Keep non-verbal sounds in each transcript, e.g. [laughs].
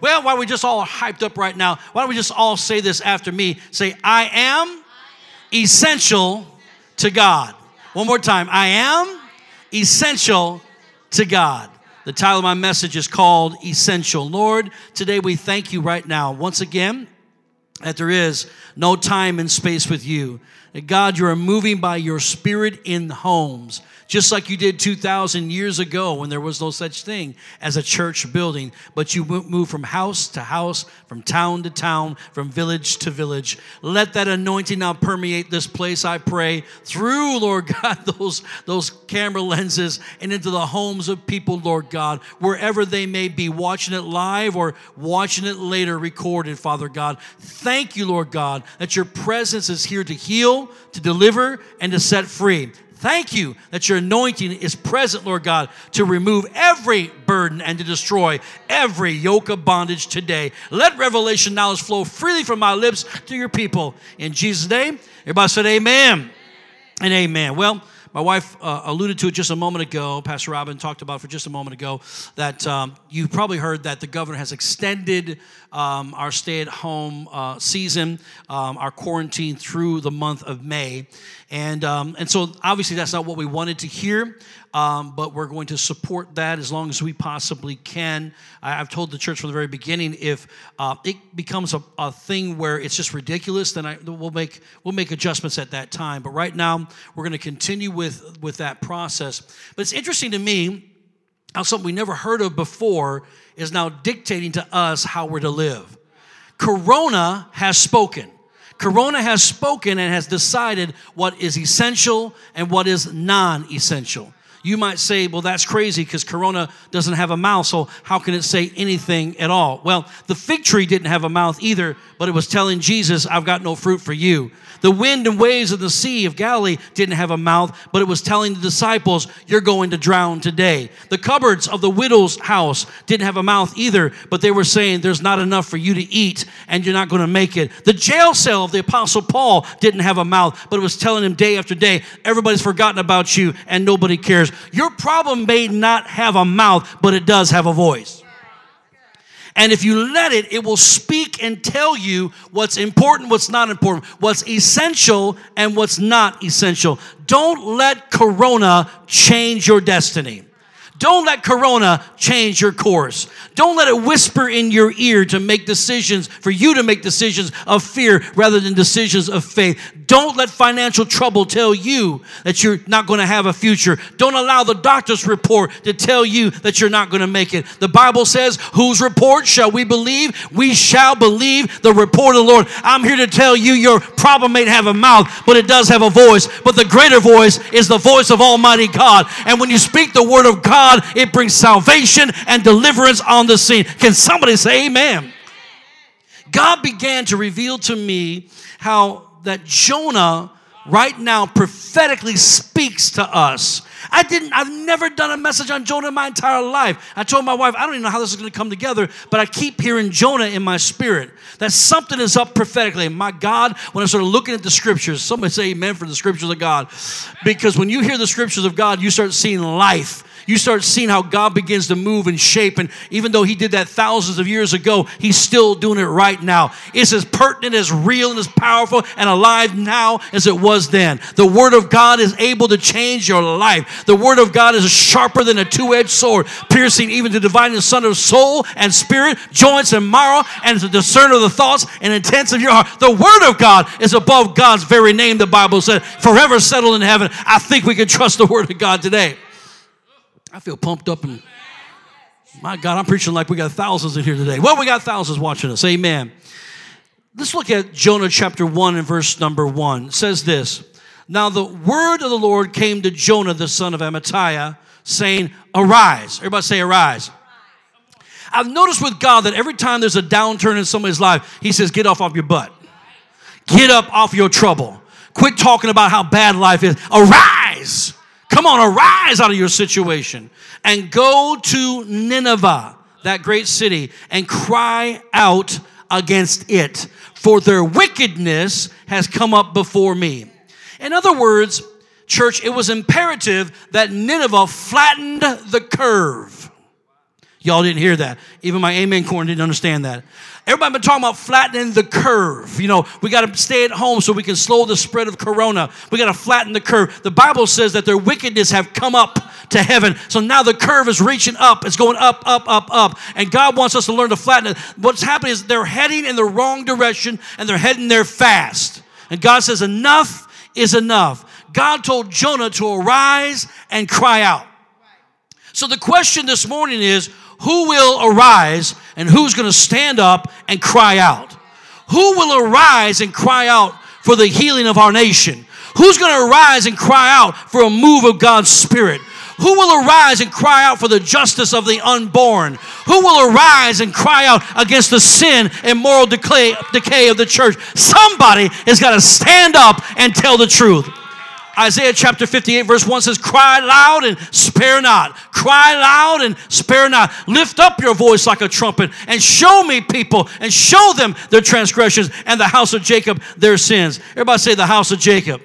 Well, why don't we just all hyped up right now? Why don't we just all say this after me? Say, I am essential to God. One more time. I am essential to God. The title of my message is called Essential. Lord, today we thank you right now, once again, that there is no time and space with you. God, you are moving by your spirit in homes just like you did 2,000 years ago when there was no such thing as a church building, but you move from house to house, from town to town, from village to village. Let that anointing now permeate this place, I pray, through, Lord [laughs] God, those, those camera lenses and into the homes of people, Lord God, wherever they may be, watching it live or watching it later recorded, Father God. Thank you, Lord God, that your presence is here to heal, to deliver, and to set free. Thank you that your anointing is present, Lord God, to remove every burden and to destroy every yoke of bondage today. Let revelation knowledge flow freely from my lips to your people. In Jesus' name, everybody said amen and amen. Well, my wife uh, alluded to it just a moment ago. Pastor Robin talked about for just a moment ago that um, you probably heard that the governor has extended um, our stay at home uh, season, um, our quarantine through the month of May. And, um, and so obviously that's not what we wanted to hear, um, but we're going to support that as long as we possibly can. I, have told the church from the very beginning if uh, it becomes a, a, thing where it's just ridiculous, then I, we'll, make, we'll make adjustments at that time. But right now, we're going to continue with, with that process. But it's interesting to me how something we never heard of before is now dictating to us how we're to live. Corona has spoken. Corona has spoken and has decided what is essential and what is non essential. You might say, well, that's crazy because Corona doesn't have a mouth, so how can it say anything at all? Well, the fig tree didn't have a mouth either, but it was telling Jesus, I've got no fruit for you. The wind and waves of the Sea of Galilee didn't have a mouth, but it was telling the disciples, You're going to drown today. The cupboards of the widow's house didn't have a mouth either, but they were saying, There's not enough for you to eat, and you're not going to make it. The jail cell of the Apostle Paul didn't have a mouth, but it was telling him day after day, Everybody's forgotten about you, and nobody cares. Your problem may not have a mouth, but it does have a voice. And if you let it, it will speak and tell you what's important, what's not important, what's essential, and what's not essential. Don't let Corona change your destiny. Don't let Corona change your course. Don't let it whisper in your ear to make decisions, for you to make decisions of fear rather than decisions of faith. Don't let financial trouble tell you that you're not going to have a future. Don't allow the doctor's report to tell you that you're not going to make it. The Bible says, Whose report shall we believe? We shall believe the report of the Lord. I'm here to tell you your problem may have a mouth, but it does have a voice. But the greater voice is the voice of Almighty God. And when you speak the word of God, God, it brings salvation and deliverance on the scene. Can somebody say amen? God began to reveal to me how that Jonah right now prophetically speaks to us. I didn't, I've never done a message on Jonah in my entire life. I told my wife, I don't even know how this is going to come together, but I keep hearing Jonah in my spirit. That something is up prophetically. My God, when I started looking at the scriptures, somebody say amen for the scriptures of God. Because when you hear the scriptures of God, you start seeing life you start seeing how God begins to move and shape. And even though He did that thousands of years ago, He's still doing it right now. It's as pertinent, as real, and as powerful and alive now as it was then. The Word of God is able to change your life. The Word of God is sharper than a two edged sword, piercing even to divine the son of soul and spirit, joints and marrow, and to discern of the thoughts and intents of your heart. The Word of God is above God's very name, the Bible said, forever settled in heaven. I think we can trust the Word of God today. I feel pumped up and my God, I'm preaching like we got thousands in here today. Well, we got thousands watching us. Amen. Let's look at Jonah chapter 1 and verse number 1. It says this Now the word of the Lord came to Jonah, the son of Amittai, saying, Arise. Everybody say, Arise. I've noticed with God that every time there's a downturn in somebody's life, He says, Get off of your butt. Get up off your trouble. Quit talking about how bad life is. Arise. Come on, arise out of your situation and go to Nineveh, that great city, and cry out against it, for their wickedness has come up before me. In other words, church, it was imperative that Nineveh flattened the curve. Y'all didn't hear that. Even my amen corn didn't understand that. Everybody been talking about flattening the curve. You know, we got to stay at home so we can slow the spread of corona. We got to flatten the curve. The Bible says that their wickedness have come up to heaven. So now the curve is reaching up. It's going up, up, up, up. And God wants us to learn to flatten it. What's happening is they're heading in the wrong direction and they're heading there fast. And God says, enough is enough. God told Jonah to arise and cry out. So the question this morning is who will arise and who's going to stand up and cry out? Who will arise and cry out for the healing of our nation? Who's going to arise and cry out for a move of God's Spirit? Who will arise and cry out for the justice of the unborn? Who will arise and cry out against the sin and moral decay, decay of the church? Somebody has got to stand up and tell the truth. Isaiah chapter 58, verse 1 says, Cry loud and spare not. Cry loud and spare not. Lift up your voice like a trumpet and show me people and show them their transgressions and the house of Jacob their sins. Everybody say, The house of Jacob.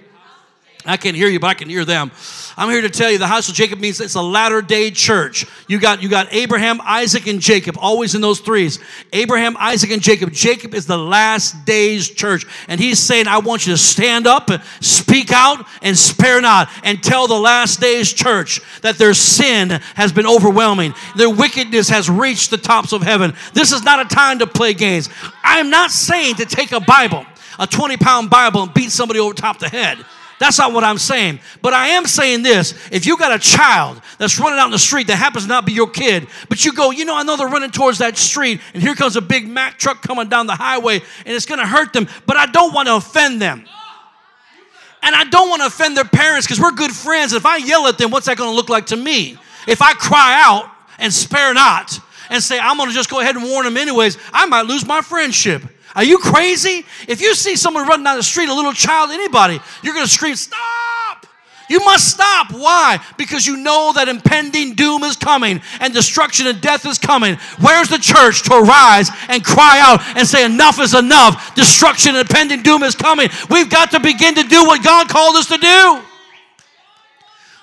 I can't hear you, but I can hear them. I'm here to tell you the house of Jacob means it's a latter day church. You got, you got Abraham, Isaac, and Jacob, always in those threes. Abraham, Isaac, and Jacob. Jacob is the last days church. And he's saying, I want you to stand up, speak out, and spare not, and tell the last days church that their sin has been overwhelming. Their wickedness has reached the tops of heaven. This is not a time to play games. I'm not saying to take a Bible, a 20 pound Bible, and beat somebody over top the head. That's not what I'm saying. But I am saying this if you got a child that's running out in the street that happens to not be your kid, but you go, you know, I know they're running towards that street, and here comes a big Mack truck coming down the highway, and it's gonna hurt them, but I don't wanna offend them. And I don't wanna offend their parents because we're good friends. If I yell at them, what's that gonna look like to me? If I cry out and spare not and say, I'm gonna just go ahead and warn them anyways, I might lose my friendship. Are you crazy? If you see someone running down the street, a little child, anybody, you're going to scream, Stop! You must stop. Why? Because you know that impending doom is coming and destruction and death is coming. Where's the church to arise and cry out and say, Enough is enough? Destruction and impending doom is coming. We've got to begin to do what God called us to do.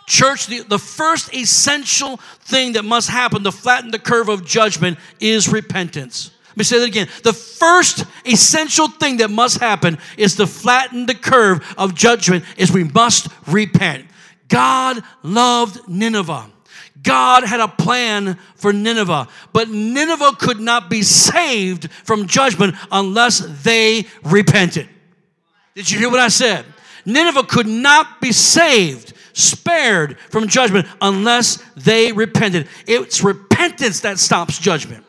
Church, the, the first essential thing that must happen to flatten the curve of judgment is repentance. Let me say that again. The first essential thing that must happen is to flatten the curve of judgment is we must repent. God loved Nineveh. God had a plan for Nineveh, but Nineveh could not be saved from judgment unless they repented. Did you hear what I said? Nineveh could not be saved, spared from judgment unless they repented. It's repentance that stops judgment.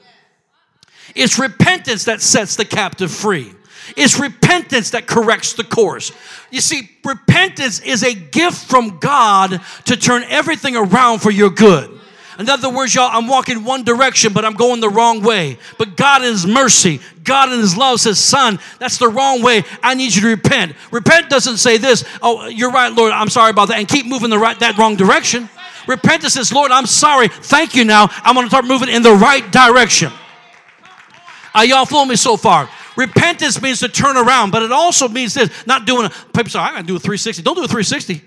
It's repentance that sets the captive free. It's repentance that corrects the course. You see, repentance is a gift from God to turn everything around for your good. In other words, y'all, I'm walking one direction, but I'm going the wrong way. But God in His mercy, God in His love says, Son, that's the wrong way. I need you to repent. Repent doesn't say this, oh, you're right, Lord, I'm sorry about that, and keep moving the right that wrong direction. Repentance says, Lord, I'm sorry. Thank you now. I'm going to start moving in the right direction. Are y'all following me so far? Repentance means to turn around, but it also means this not doing a, people say, I'm going to do a 360. Don't do a 360.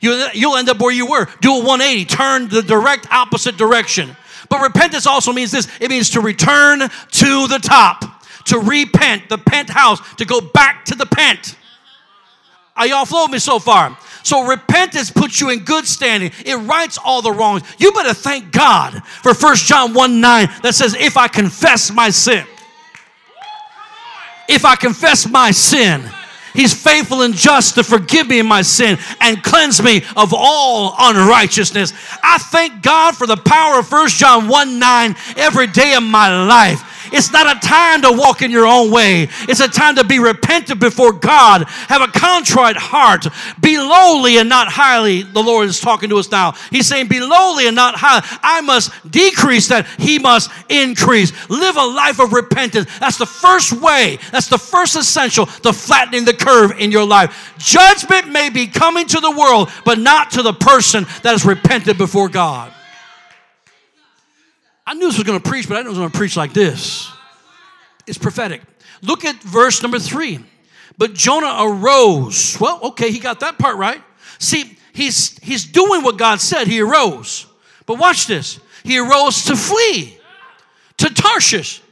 You, you'll end up where you were. Do a 180, turn the direct opposite direction. But repentance also means this it means to return to the top, to repent, the penthouse, to go back to the pent. Are y'all following me so far? So repentance puts you in good standing. It rights all the wrongs. You better thank God for 1 John 1 9 that says, If I confess my sin, if I confess my sin, He's faithful and just to forgive me my sin and cleanse me of all unrighteousness. I thank God for the power of 1 John 1 9 every day of my life. It's not a time to walk in your own way. It's a time to be repentant before God. Have a contrite heart. Be lowly and not highly. The Lord is talking to us now. He's saying, Be lowly and not high. I must decrease that He must increase. Live a life of repentance. That's the first way. That's the first essential to flattening the curve in your life. Judgment may be coming to the world, but not to the person that has repented before God. I knew this was going to preach, but I didn't was going to preach like this. It's prophetic. Look at verse number three. But Jonah arose. Well, okay, he got that part right. See, he's he's doing what God said. He arose. But watch this. He arose to flee. to Tarshish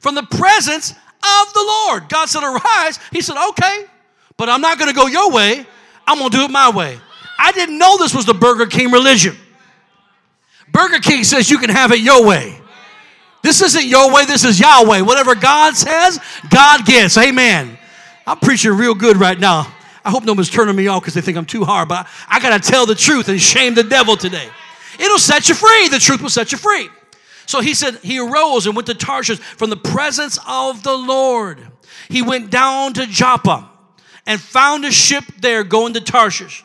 from the presence of the Lord. God said, Arise. He said, Okay, but I'm not going to go your way. I'm going to do it my way. I didn't know this was the Burger King religion. Burger King says you can have it your way. This isn't your way, this is Yahweh. Whatever God says, God gets. Amen. I'm preaching real good right now. I hope no one's turning me off because they think I'm too hard, but I got to tell the truth and shame the devil today. It'll set you free. The truth will set you free. So he said, he arose and went to Tarshish from the presence of the Lord. He went down to Joppa and found a ship there going to Tarshish.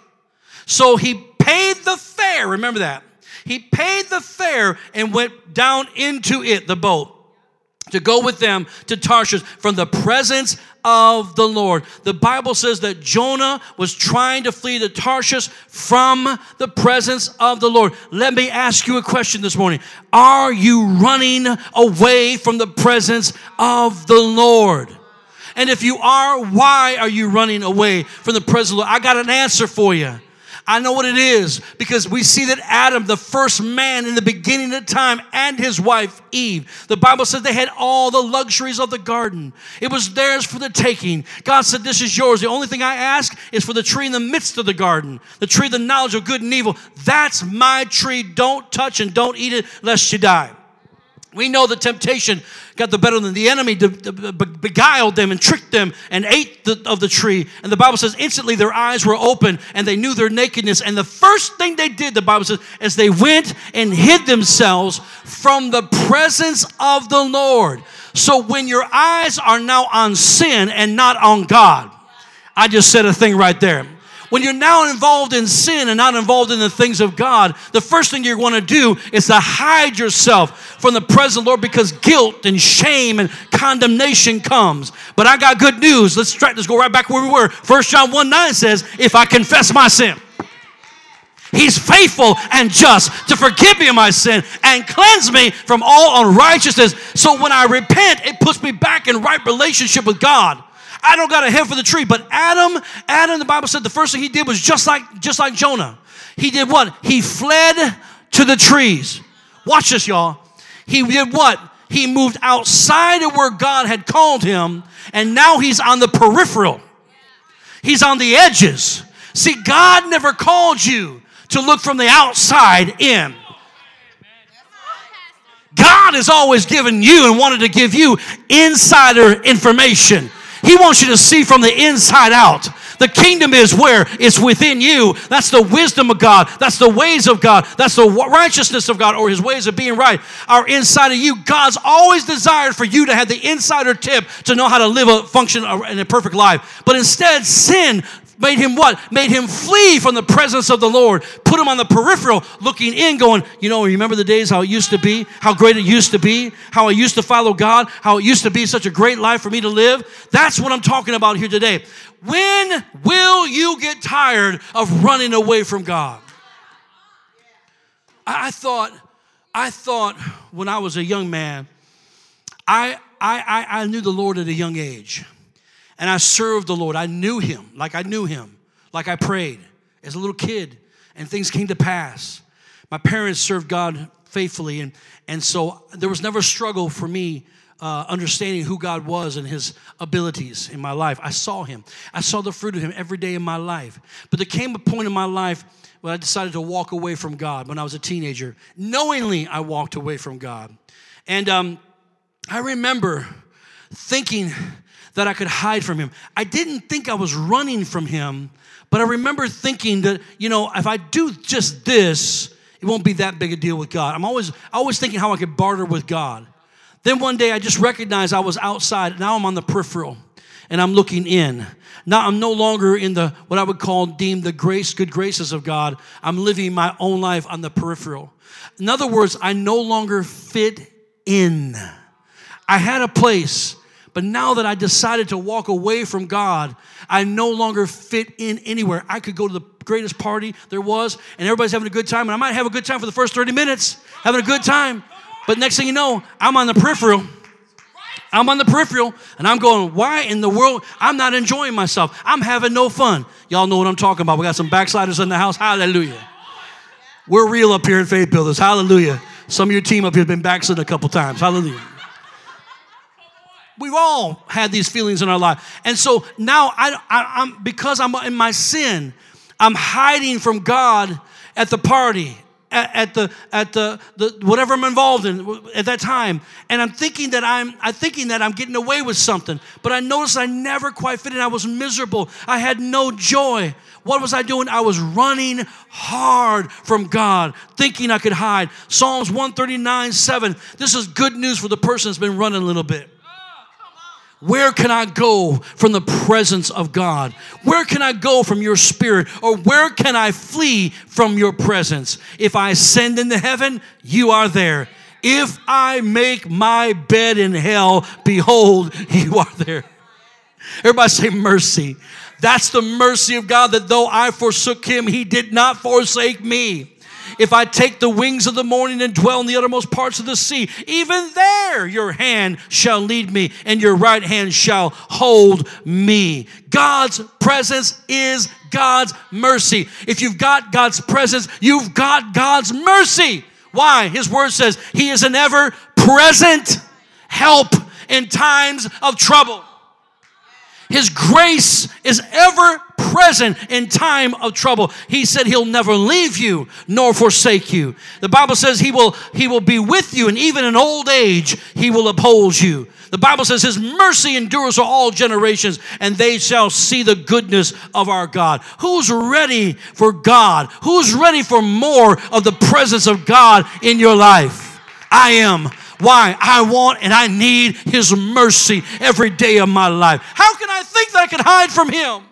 So he paid the fare. Remember that. He paid the fare and went down into it, the boat, to go with them to Tarshish from the presence of the Lord. The Bible says that Jonah was trying to flee to Tarshish from the presence of the Lord. Let me ask you a question this morning. Are you running away from the presence of the Lord? And if you are, why are you running away from the presence of the Lord? I got an answer for you. I know what it is because we see that Adam, the first man in the beginning of time, and his wife Eve, the Bible says they had all the luxuries of the garden. It was theirs for the taking. God said, This is yours. The only thing I ask is for the tree in the midst of the garden, the tree of the knowledge of good and evil. That's my tree. Don't touch and don't eat it lest you die. We know the temptation got the better than the enemy beguiled them and tricked them and ate the, of the tree. And the Bible says instantly their eyes were open and they knew their nakedness. And the first thing they did, the Bible says, is they went and hid themselves from the presence of the Lord. So when your eyes are now on sin and not on God, I just said a thing right there when you're now involved in sin and not involved in the things of God, the first thing you're going to do is to hide yourself from the present Lord because guilt and shame and condemnation comes. But I got good news. Let's try, let's go right back where we were. First John 1 9 says, If I confess my sin, He's faithful and just to forgive me of my sin and cleanse me from all unrighteousness. So when I repent, it puts me back in right relationship with God. I don't got a head for the tree. But Adam, Adam, the Bible said the first thing he did was just like just like Jonah. He did what? He fled to the trees. Watch this, y'all. He did what? He moved outside of where God had called him, and now he's on the peripheral. He's on the edges. See, God never called you to look from the outside in. God has always given you and wanted to give you insider information. He wants you to see from the inside out. The kingdom is where it's within you. That's the wisdom of God. That's the ways of God. That's the righteousness of God or his ways of being right are inside of you. God's always desired for you to have the insider tip to know how to live a function in a perfect life. But instead, sin made him what? Made him flee from the presence of the Lord. Put him on the peripheral, looking in, going, you know, remember the days how it used to be, how great it used to be, how I used to follow God, how it used to be such a great life for me to live. That's what I'm talking about here today. When will you get tired of running away from God? I, thought, I thought when I was a young man, I, I, I knew the Lord at a young age and I served the Lord. I knew him like I knew him, like I prayed as a little kid, and things came to pass. My parents served God faithfully, and, and so there was never a struggle for me uh, understanding who God was and his abilities in my life. I saw him, I saw the fruit of him every day in my life. But there came a point in my life when I decided to walk away from God when I was a teenager. Knowingly, I walked away from God. And um, I remember thinking, that I could hide from him. I didn't think I was running from him, but I remember thinking that, you know, if I do just this, it won't be that big a deal with God. I'm always always thinking how I could barter with God. Then one day I just recognized I was outside. Now I'm on the peripheral and I'm looking in. Now I'm no longer in the what I would call deem the grace, good graces of God. I'm living my own life on the peripheral. In other words, I no longer fit in. I had a place but now that I decided to walk away from God, I no longer fit in anywhere. I could go to the greatest party there was, and everybody's having a good time, and I might have a good time for the first 30 minutes, having a good time. But next thing you know, I'm on the peripheral. I'm on the peripheral and I'm going, why in the world? I'm not enjoying myself. I'm having no fun. Y'all know what I'm talking about. We got some backsliders in the house. Hallelujah. We're real up here in Faith Builders. Hallelujah. Some of your team up here have been backslid a couple times. Hallelujah. We've all had these feelings in our life. And so now I, I, I'm, because I'm in my sin, I'm hiding from God at the party at, at, the at the, the whatever I'm involved in at that time, and I'm thinking that I'm I'm thinking that I'm getting away with something, but I noticed I never quite fit in. I was miserable. I had no joy. What was I doing? I was running hard from God, thinking I could hide. Psalms 139, 7. This is good news for the person that's been running a little bit. Where can I go from the presence of God? Where can I go from your spirit? Or where can I flee from your presence? If I ascend into heaven, you are there. If I make my bed in hell, behold, [laughs] you are there. Everybody say mercy. That's the mercy of God that though I forsook him, he did not forsake me. If I take the wings of the morning and dwell in the uttermost parts of the sea, even there your hand shall lead me and your right hand shall hold me. God's presence is God's mercy. If you've got God's presence, you've got God's mercy. Why? His word says he is an ever present help in times of trouble. His grace is ever present in time of trouble. He said he'll never leave you nor forsake you. The Bible says he will he will be with you and even in old age he will uphold you. The Bible says his mercy endures for all generations and they shall see the goodness of our God. Who's ready for God? Who's ready for more of the presence of God in your life? I am. Why? I want and I need His mercy every day of my life. How can I think that I can hide from Him?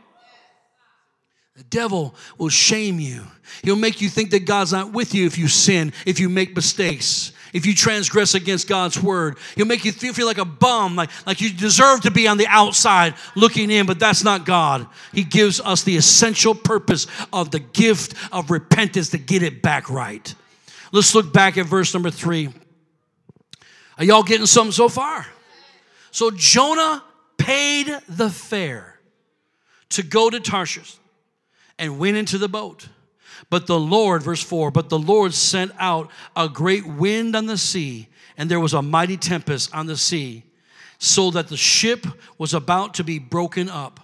The devil will shame you. He'll make you think that God's not with you if you sin, if you make mistakes, if you transgress against God's word. He'll make you feel, like a bum, like, like you deserve to be on the outside looking in, but that's not God. He gives us the essential purpose of the gift of repentance to get it back right. Let's look back at verse number three. Are y'all getting something so far? So Jonah paid the fare to go to Tarshish and went into the boat. But the Lord, verse 4, but the Lord sent out a great wind on the sea, and there was a mighty tempest on the sea, so that the ship was about to be broken up.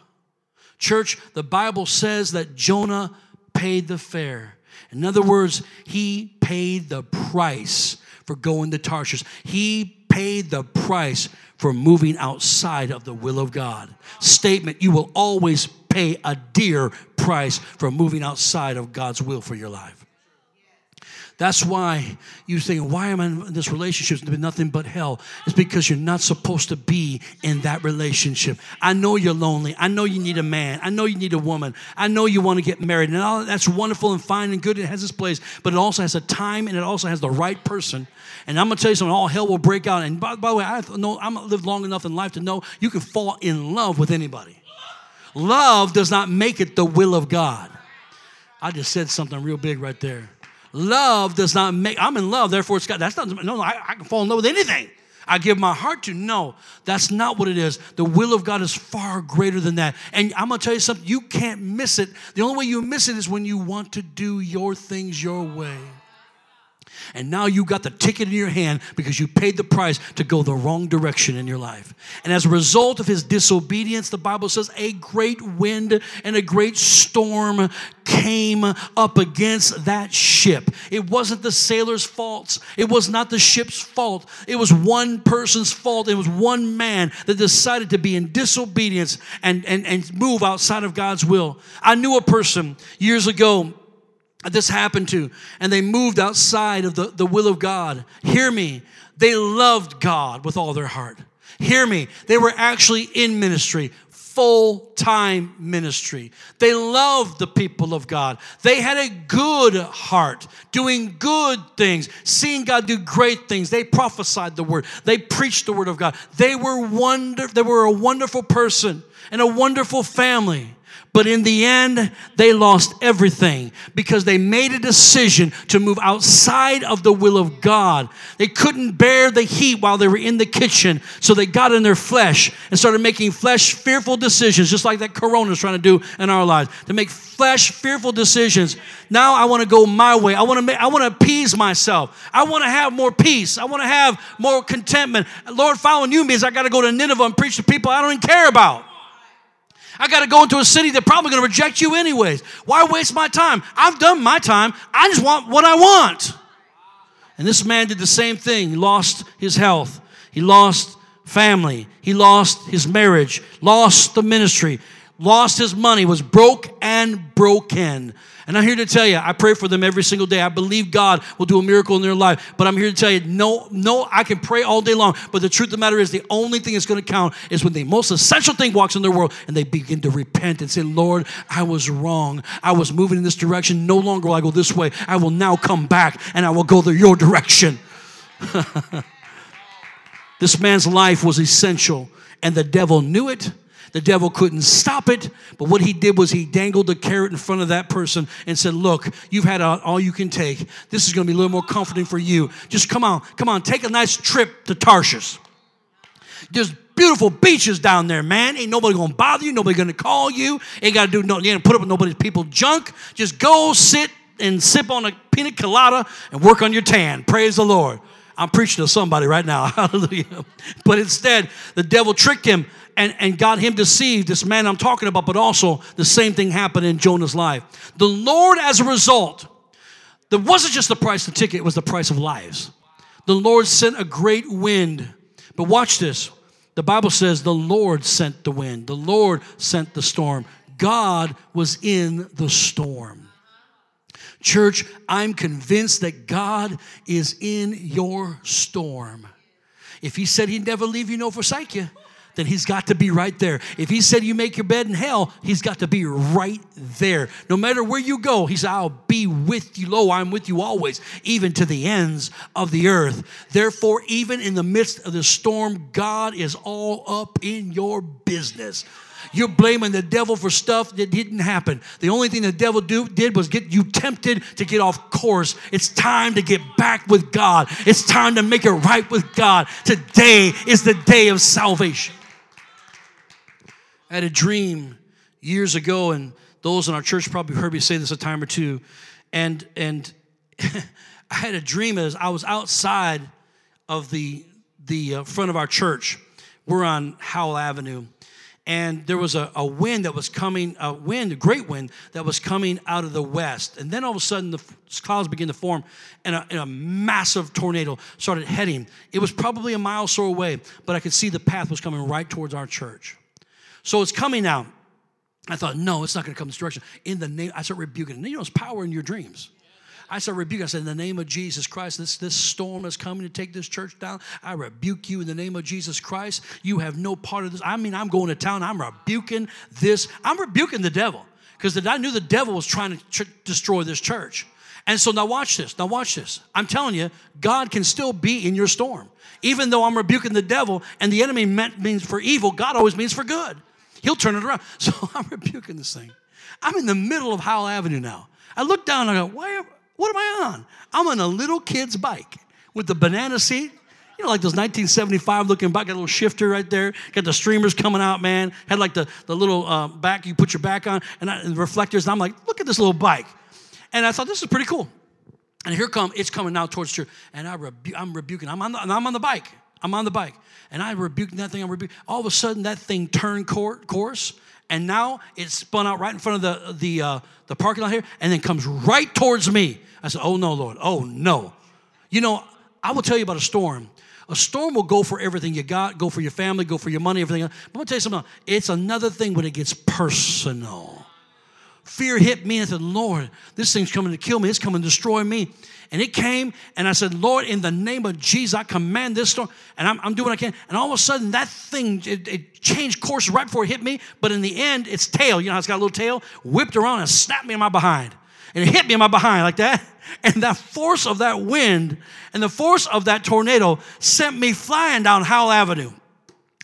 Church, the Bible says that Jonah paid the fare. In other words, he paid the price for going to Tarshish. He paid the price for moving outside of the will of God. Statement you will always pay a dear price for moving outside of God's will for your life. That's why you think, why am I in this relationship? It's been nothing but hell. It's because you're not supposed to be in that relationship. I know you're lonely. I know you need a man. I know you need a woman. I know you want to get married. And all that's wonderful and fine and good. It has its place, but it also has a time and it also has the right person. And I'm gonna tell you something, all hell will break out. And by, by the way, I know I'm lived long enough in life to know you can fall in love with anybody. Love does not make it the will of God. I just said something real big right there. Love does not make, I'm in love, therefore it's God. That's not, no, I, I can fall in love with anything. I give my heart to. No, that's not what it is. The will of God is far greater than that. And I'm going to tell you something, you can't miss it. The only way you miss it is when you want to do your things your way. And now you got the ticket in your hand because you paid the price to go the wrong direction in your life. And as a result of his disobedience, the Bible says a great wind and a great storm came up against that ship. It wasn't the sailor's fault. It was not the ship's fault. It was one person's fault. It was one man that decided to be in disobedience and, and, and move outside of God's will. I knew a person years ago this happened to, and they moved outside of the, the will of God. Hear me, they loved God with all their heart. Hear me, they were actually in ministry, full time ministry. They loved the people of God. They had a good heart, doing good things, seeing God do great things. They prophesied the word, they preached the word of God. They were wonder, they were a wonderful person and a wonderful family. But in the end, they lost everything because they made a decision to move outside of the will of God. They couldn't bear the heat while they were in the kitchen, so they got in their flesh and started making flesh fearful decisions, just like that corona is trying to do in our lives. To make flesh fearful decisions. Now I want to go my way. I want to make, I want to appease myself. I want to have more peace. I want to have more contentment. Lord, following you means I got to go to Nineveh and preach to people I don't even care about. I got to go into a city that's probably going to reject you anyways. Why waste my time? I've done my time. I just want what I want. And this man did the same thing. He lost his health, he lost family, he lost his marriage, lost the ministry, lost his money, was broke and broken. And I'm here to tell you, I pray for them every single day. I believe God will do a miracle in their life. But I'm here to tell you, no, no, I can pray all day long. But the truth of the matter is, the only thing that's going to count is when the most essential thing walks in their world and they begin to repent and say, Lord, I was wrong. I was moving in this direction. No longer will I go this way. I will now come back and I will go the, your direction. [laughs] this man's life was essential, and the devil knew it the devil couldn't stop it, but what he did was he dangled the carrot in front of that person and said, Look, you've had all you can take. This is going to be a little more comforting for you. Just come on, come on, take a nice trip to Tarshish. There's beautiful beaches down there, man. Ain't nobody gonna bother you, nobody gonna call you. Ain't gotta do no, you ain't put up with nobody's people junk. Just go sit and sip on a pina colada and work on your tan. Praise the Lord. I'm preaching to somebody right now. [laughs] Hallelujah. But instead, the devil tricked him and, and got him deceived, this man I'm talking about, but also the same thing happened in Jonah's life. The Lord, as a result, there wasn't just the price of the ticket, it was the price of lives. The Lord sent a great wind. But watch this. The Bible says the Lord sent the wind, the Lord sent the storm. God was in the storm. Church, I'm convinced that God is in your storm. If He said He'd never leave you nor forsake you, then he's got to be right there. If he said you make your bed in hell, he's got to be right there. No matter where you go, he said, I'll be with you. Lo, I'm with you always, even to the ends of the earth. Therefore, even in the midst of the storm, God is all up in your business. You're blaming the devil for stuff that didn't happen. The only thing the devil do, did was get you tempted to get off course. It's time to get back with God. It's time to make it right with God. Today is the day of salvation. I had a dream years ago, and those in our church probably heard me say this a time or two. And and [laughs] I had a dream as I was outside of the the uh, front of our church. We're on Howell Avenue, and there was a, a wind that was coming, a wind, a great wind that was coming out of the west. And then all of a sudden, the clouds began to form, and a, and a massive tornado started heading. It was probably a mile or so away, but I could see the path was coming right towards our church. So it's coming out. I thought, no, it's not going to come this direction. In the name, I start rebuking. And you know, it's power in your dreams. I start rebuking. I said, in the name of Jesus Christ, this, this storm is coming to take this church down. I rebuke you in the name of Jesus Christ. You have no part of this. I mean, I'm going to town. I'm rebuking this. I'm rebuking the devil because I knew the devil was trying to tr- destroy this church. And so now watch this. Now watch this. I'm telling you, God can still be in your storm. Even though I'm rebuking the devil and the enemy meant, means for evil, God always means for good. He'll turn it around. [laughs] So I'm rebuking this thing. I'm in the middle of Howell Avenue now. I look down and I go, Why, what am I on? I'm on a little kid's bike with the banana seat. You know, like those 1975 looking bike, got a little shifter right there, got the streamers coming out, man. Had like the, the little uh, back you put your back on, and, I, and the reflectors. And I'm like, look at this little bike. And I thought, this is pretty cool. And here come, it's coming now towards church. And I rebu- I'm rebuking, I'm on, the, I'm on the bike. I'm on the bike and I rebuked that thing. I rebuked. All of a sudden, that thing turned course, and now it spun out right in front of the the uh, the parking lot here, and then comes right towards me. I said, "Oh no, Lord! Oh no!" You know, I will tell you about a storm. A storm will go for everything you got, go for your family, go for your money, everything. But I'm gonna tell you something. It's another thing when it gets personal. Fear hit me and I said, Lord, this thing's coming to kill me. It's coming to destroy me. And it came, and I said, Lord, in the name of Jesus, I command this storm. And I'm, I'm doing what I can. And all of a sudden, that thing, it, it, changed course right before it hit me. But in the end, its tail, you know, it's got a little tail, whipped around and snapped me in my behind. And it hit me in my behind like that. [laughs] And that force of that wind and the force of that tornado sent me flying down Howell Avenue.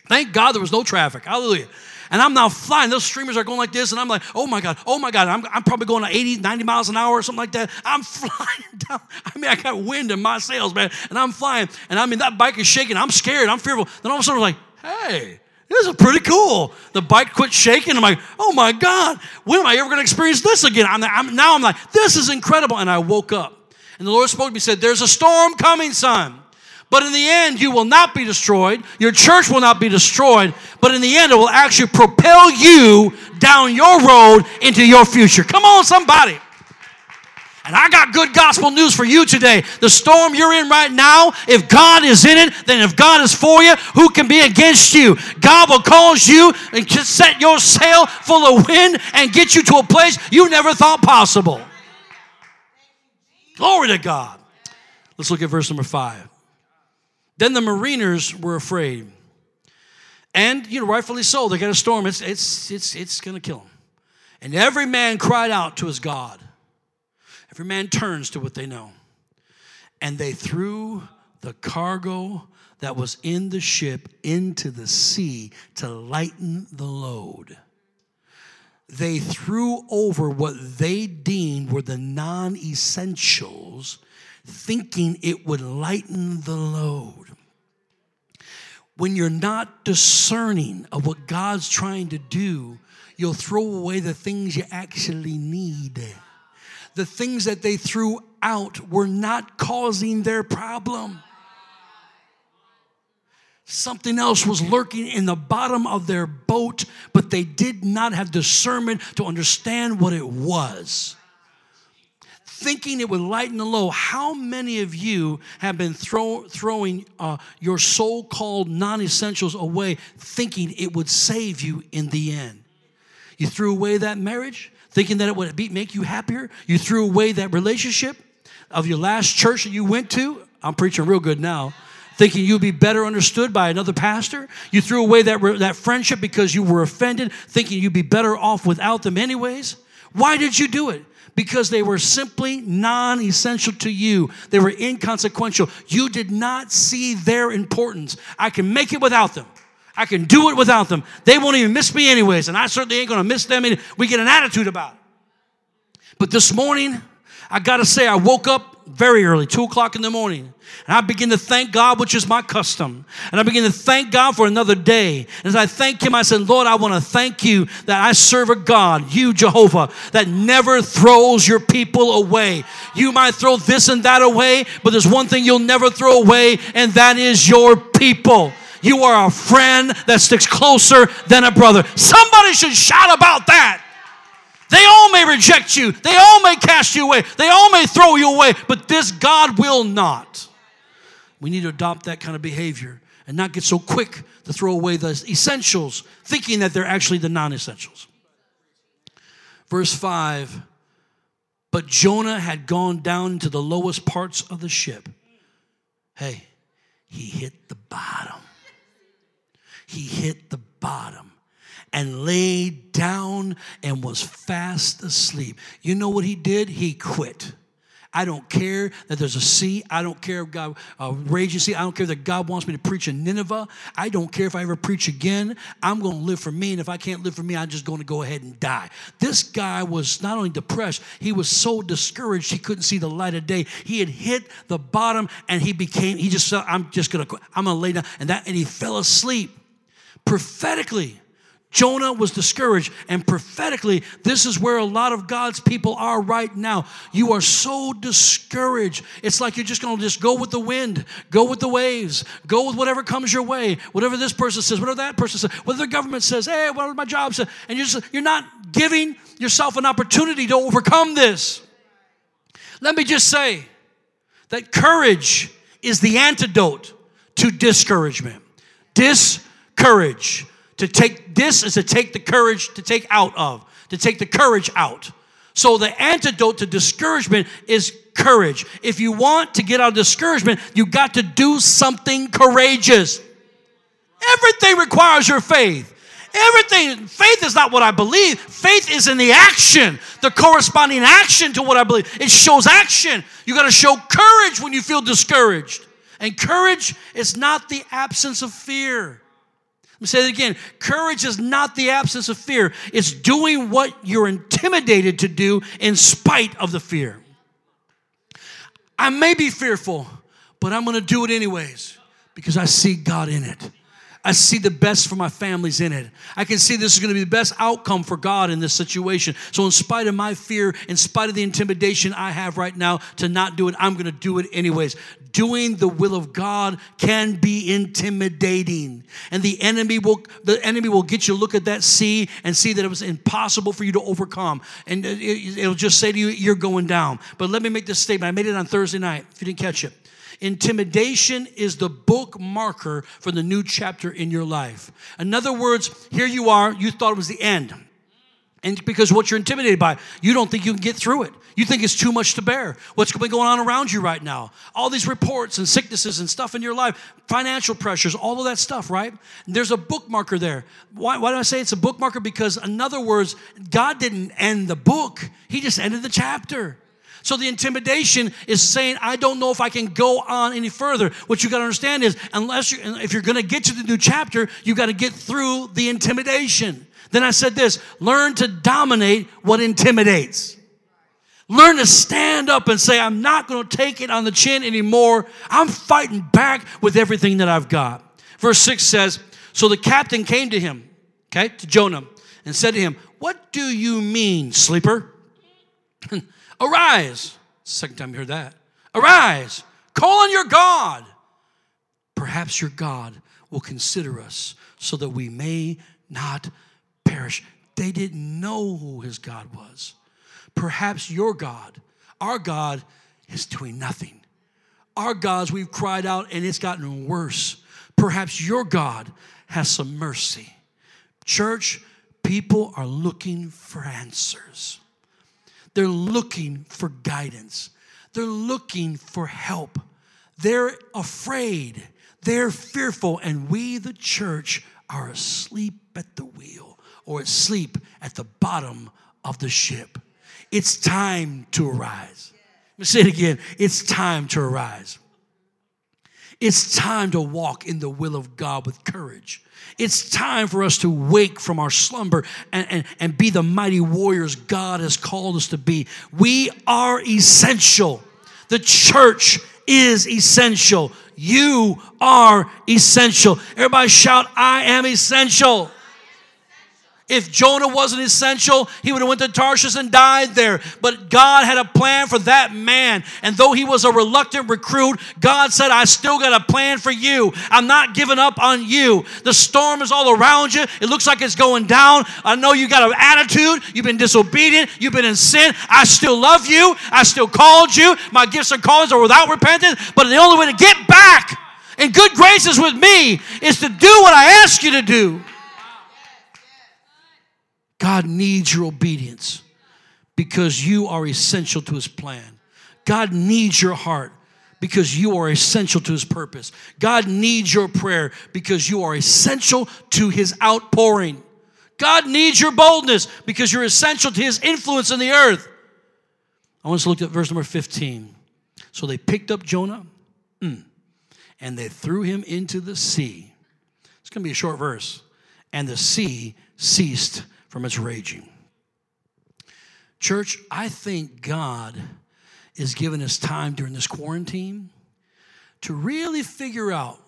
Thank God there was no traffic. Hallelujah. And I'm now flying. Those streamers are going like this, and I'm like, oh my God, oh my God. I'm, I'm probably going to 80, 90 miles an hour or something like that. I'm [laughs] flying down. I mean, I got wind in my sails, man. And I'm flying. And I mean, that bike is shaking. I'm scared. I'm fearful. Then all of a sudden, I'm like, hey, this is pretty cool. The bike quit shaking. I'm like, oh my God, when am I ever going to experience this again? I'm, I'm, now I'm like, this is incredible. And I woke up. And the Lord spoke to me, said, There's a storm coming, son. But in the end, you will not be destroyed. Your church will not be destroyed. But in the end, it will actually propel you down your road into your future. Come on, somebody. And I got good gospel news for you today. The storm you're in right now, if God is in it, then if God is for you, who can be against you? God will cause you and set your sail full of wind and get you to a place you never thought possible. Glory to God. Let's look at verse number five. Then the mariners were afraid. And, you know, rightfully so. They got a storm. It's, it's, it's, it's going to kill them. And every man cried out to his God. Every man turns to what they know. And they threw the cargo that was in the ship into the sea to lighten the load. They threw over what they deemed were the non essentials, thinking it would lighten the load when you're not discerning of what God's trying to do, you'll throw away the things you actually need. The things that they threw out were not causing their problem. Something else was lurking in the bottom of their boat, but they did not have discernment to understand what it was thinking it would lighten the load. How many of you have been throw, throwing uh, your so called non essentials away, thinking it would save you in the end? You threw away that marriage, thinking that it would be, make you happier. You threw away that relationship of your last church that you went to. I'm preaching real good now thinking you'd be better understood by another pastor. You threw away that, that friendship because you were offended, thinking you'd be better off without them, anyways. Why did you do it? Because they were simply non essential to you. They were inconsequential. You did not see their importance. I can make it without them. I can do it without them. They won't even miss me, anyways, and I certainly ain't gonna miss them. We get an attitude about it. But this morning, I gotta say, I woke up very early, two o'clock in the morning. And I begin to thank God, which is my custom. And I begin to thank God for another day. And as I thank Him, I said, Lord, I want to thank you that I serve a God, you, Jehovah, that never throws your people away. You might throw this and that away, but there's one thing you'll never throw away, and that is your people. You are a friend that sticks closer than a brother. Somebody should shout about that. They all may reject you. They all may cast you away. They all may throw you away, but this God will not. We need to adopt that kind of behavior and not get so quick to throw away the essentials, thinking that they're actually the non essentials. Verse 5 But Jonah had gone down to the lowest parts of the ship. Hey, he hit the bottom. He hit the bottom and laid down and was fast asleep. You know what he did? He quit. I don't care that there's a sea. I don't care if God uh, raging sea. I don't care that God wants me to preach in Nineveh. I don't care if I ever preach again. I'm going to live for me, and if I can't live for me, I'm just going to go ahead and die. This guy was not only depressed, he was so discouraged he couldn't see the light of day. He had hit the bottom, and he became. He just said, "I'm just going to. I'm going to lay down," and that, and he fell asleep. Prophetically, Jonah was discouraged, and prophetically, this is where a lot of God's people are right now. You are so discouraged. It's like you're just going to just go with the wind, go with the waves, go with whatever comes your way, whatever this person says, whatever that person says, whatever the government says, hey, whatever my job says, and you're just you're not giving yourself an opportunity to overcome this. Let me just say that courage is the antidote to discouragement. Discourage. To take this is to take the courage to take out of, to take the courage out. So the antidote to discouragement is courage. If you want to get out of discouragement, you got to do something courageous. Everything requires your faith. Everything, faith is not what I believe. Faith is in the action, the corresponding action to what I believe. It shows action. You got to show courage when you feel discouraged. And courage is not the absence of fear. Let me say it again. Courage is not the absence of fear, it's doing what you're intimidated to do in spite of the fear. I may be fearful, but I'm gonna do it anyways because I see God in it. I see the best for my families in it. I can see this is going to be the best outcome for God in this situation. So, in spite of my fear, in spite of the intimidation I have right now to not do it, I'm going to do it anyways. Doing the will of God can be intimidating, and the enemy will the enemy will get you look at that sea and see that it was impossible for you to overcome, and it'll just say to you, "You're going down." But let me make this statement. I made it on Thursday night. If you didn't catch it. Intimidation is the book marker for the new chapter in your life. In other words, here you are, you thought it was the end. And because what you're intimidated by, you don't think you can get through it. You think it's too much to bear. What's going on around you right now? All these reports and sicknesses and stuff in your life, financial pressures, all of that stuff, right? There's a bookmarker there. Why, why do I say it's a bookmarker? Because, in other words, God didn't end the book, He just ended the chapter. So the intimidation is saying, I don't know if I can go on any further. What you got to understand is, unless you, if you're going to get to the new chapter, you got to get through the intimidation. Then I said this learn to dominate what intimidates. Learn to stand up and say, I'm not going to take it on the chin anymore. I'm fighting back with everything that I've got. Verse 6 says, So the captain came to him, okay, to Jonah, and said to him, What do you mean, sleeper? [laughs] Arise. Second time you heard that. Arise. Call on your God. Perhaps your God will consider us so that we may not perish. They didn't know who his God was. Perhaps your God, our God, is doing nothing. Our gods, we've cried out and it's gotten worse. Perhaps your God has some mercy. Church, people are looking for answers. They're looking for guidance, they're looking for help. They're afraid, they're fearful, and we, the church, are asleep at the wheel or asleep at the bottom of the ship. It's time to arise. Let me say it again. It's time to arise. It's time to walk in the will of God with courage. It's time for us to wake from our slumber and, and, and be the mighty warriors God has called us to be. We are essential. The church is essential. You are essential. Everybody shout, I am essential. If Jonah wasn't essential, he would have went to Tarshish and died there. But God had a plan for that man. And though he was a reluctant recruit, God said, I still got a plan for you. I'm not giving up on you. The storm is all around you. It looks like it's going down. I know you got an attitude. You've been disobedient. You've been in sin. I still love you. I still called you. My gifts and callings are without repentance. But the only way to get back in good graces with me is to do what I ask you to do. God needs your obedience because you are essential to his plan. God needs your heart because you are essential to his purpose. God needs your prayer because you are essential to his outpouring. God needs your boldness because you're essential to his influence in the earth. I want us to look at verse number 15. So they picked up Jonah mm, and they threw him into the sea. It's going to be a short verse. And the sea ceased from its raging. Church, I think God is giving us time during this quarantine to really figure out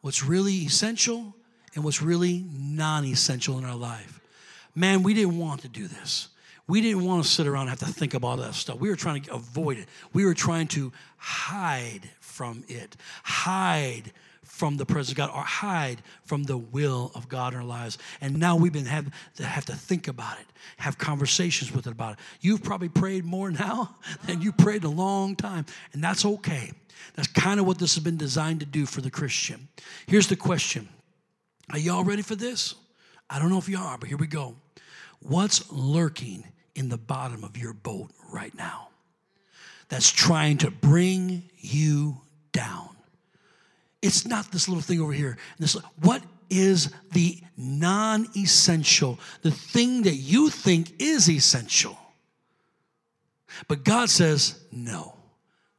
what's really essential and what's really non essential in our life. Man, we didn't want to do this. We didn't want to sit around and have to think about all that stuff. We were trying to avoid it. We were trying to hide from it, hide from the presence of God or hide from the will of God in our lives. And now we've been have to have to think about it, have conversations with it about it. You've probably prayed more [laughs] now than you prayed a long time, and that's okay. That's kind of what this has been designed to do for the Christian. Here's the question. Are y'all ready for this? I don't know if you are, but here we go. What's lurking in the bottom of your boat right now that's trying to bring you down? It's not this little thing over here. This, what is the non essential, the thing that you think is essential? But God says, no,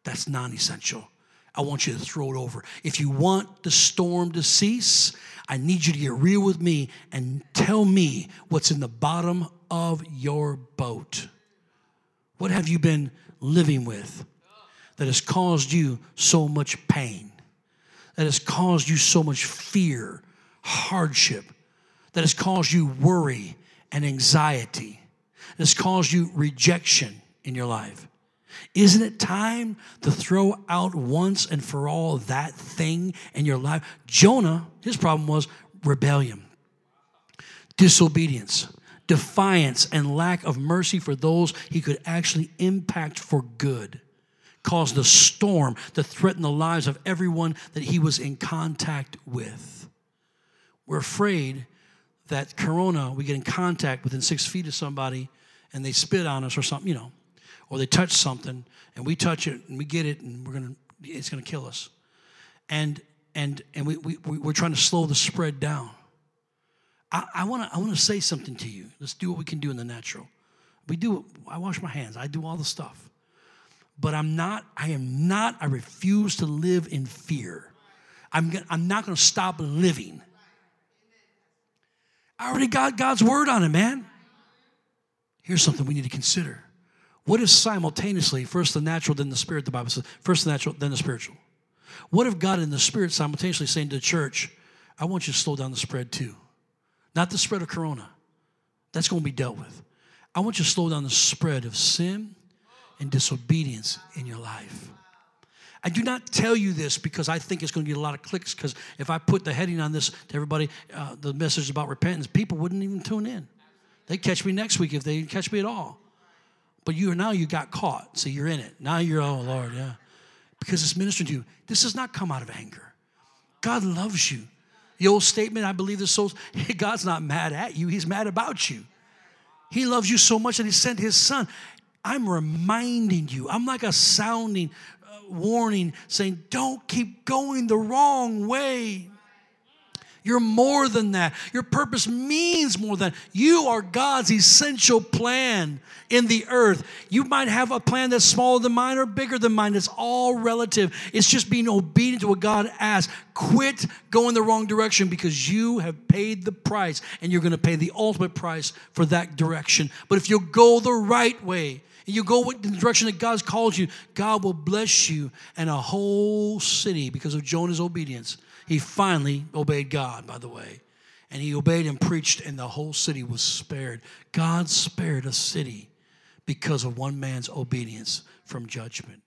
that's non essential. I want you to throw it over. If you want the storm to cease, I need you to get real with me and tell me what's in the bottom of your boat. What have you been living with that has caused you so much pain, that has caused you so much fear, hardship, that has caused you worry and anxiety, that has caused you rejection in your life? Isn't it time to throw out once and for all that thing in your life? Jonah, his problem was rebellion, disobedience, defiance, and lack of mercy for those he could actually impact for good. Caused a storm to threaten the lives of everyone that he was in contact with. We're afraid that corona, we get in contact within six feet of somebody and they spit on us or something, you know or they touch something and we touch it and we get it and we're gonna it's gonna kill us. And and and we, we we're trying to slow the spread down. I, I want to i want to say something to you. Let's do what we can do in the natural. We do i wash my hands. I do all the stuff but i'm not i am not i refuse to live in fear i'm, I'm not going to stop living i already got god's word on it man here's something we need to consider what if simultaneously, first the natural, then the spirit, the Bible says, first the natural, then the spiritual? What if God in the spirit simultaneously saying to the church, I want you to slow down the spread too? Not the spread of corona. That's going to be dealt with. I want you to slow down the spread of sin and disobedience in your life. I do not tell you this because I think it's going to get a lot of clicks. Because if I put the heading on this to everybody, uh, the message about repentance, people wouldn't even tune in. They catch me next week if they catch me at all. But you are now you got caught, so you're in it. Now you're, oh Lord, yeah. Because it's ministering to you. This does not come out of anger. God loves you. The old statement, I believe the soul, [laughs] God's not mad at you, He's mad about you. He loves you so much that He sent His Son. I'm reminding you, I'm like a sounding uh, warning saying, don't keep going the wrong way. You're more than that. Your purpose means more than that. You are God's essential plan in the earth. You might have a plan that's smaller than mine or bigger than mine. It's all relative. It's just being obedient to what God asks. Quit going the wrong direction because you have paid the price and you're going to pay the ultimate price for that direction. But if you go the right way, and you go in the direction that God's called you, God will bless you and a whole city because of Jonah's obedience he finally obeyed God, by the way. And he obeyed and preached, and the whole city was spared. God spared a city because of one man's obedience from judgment.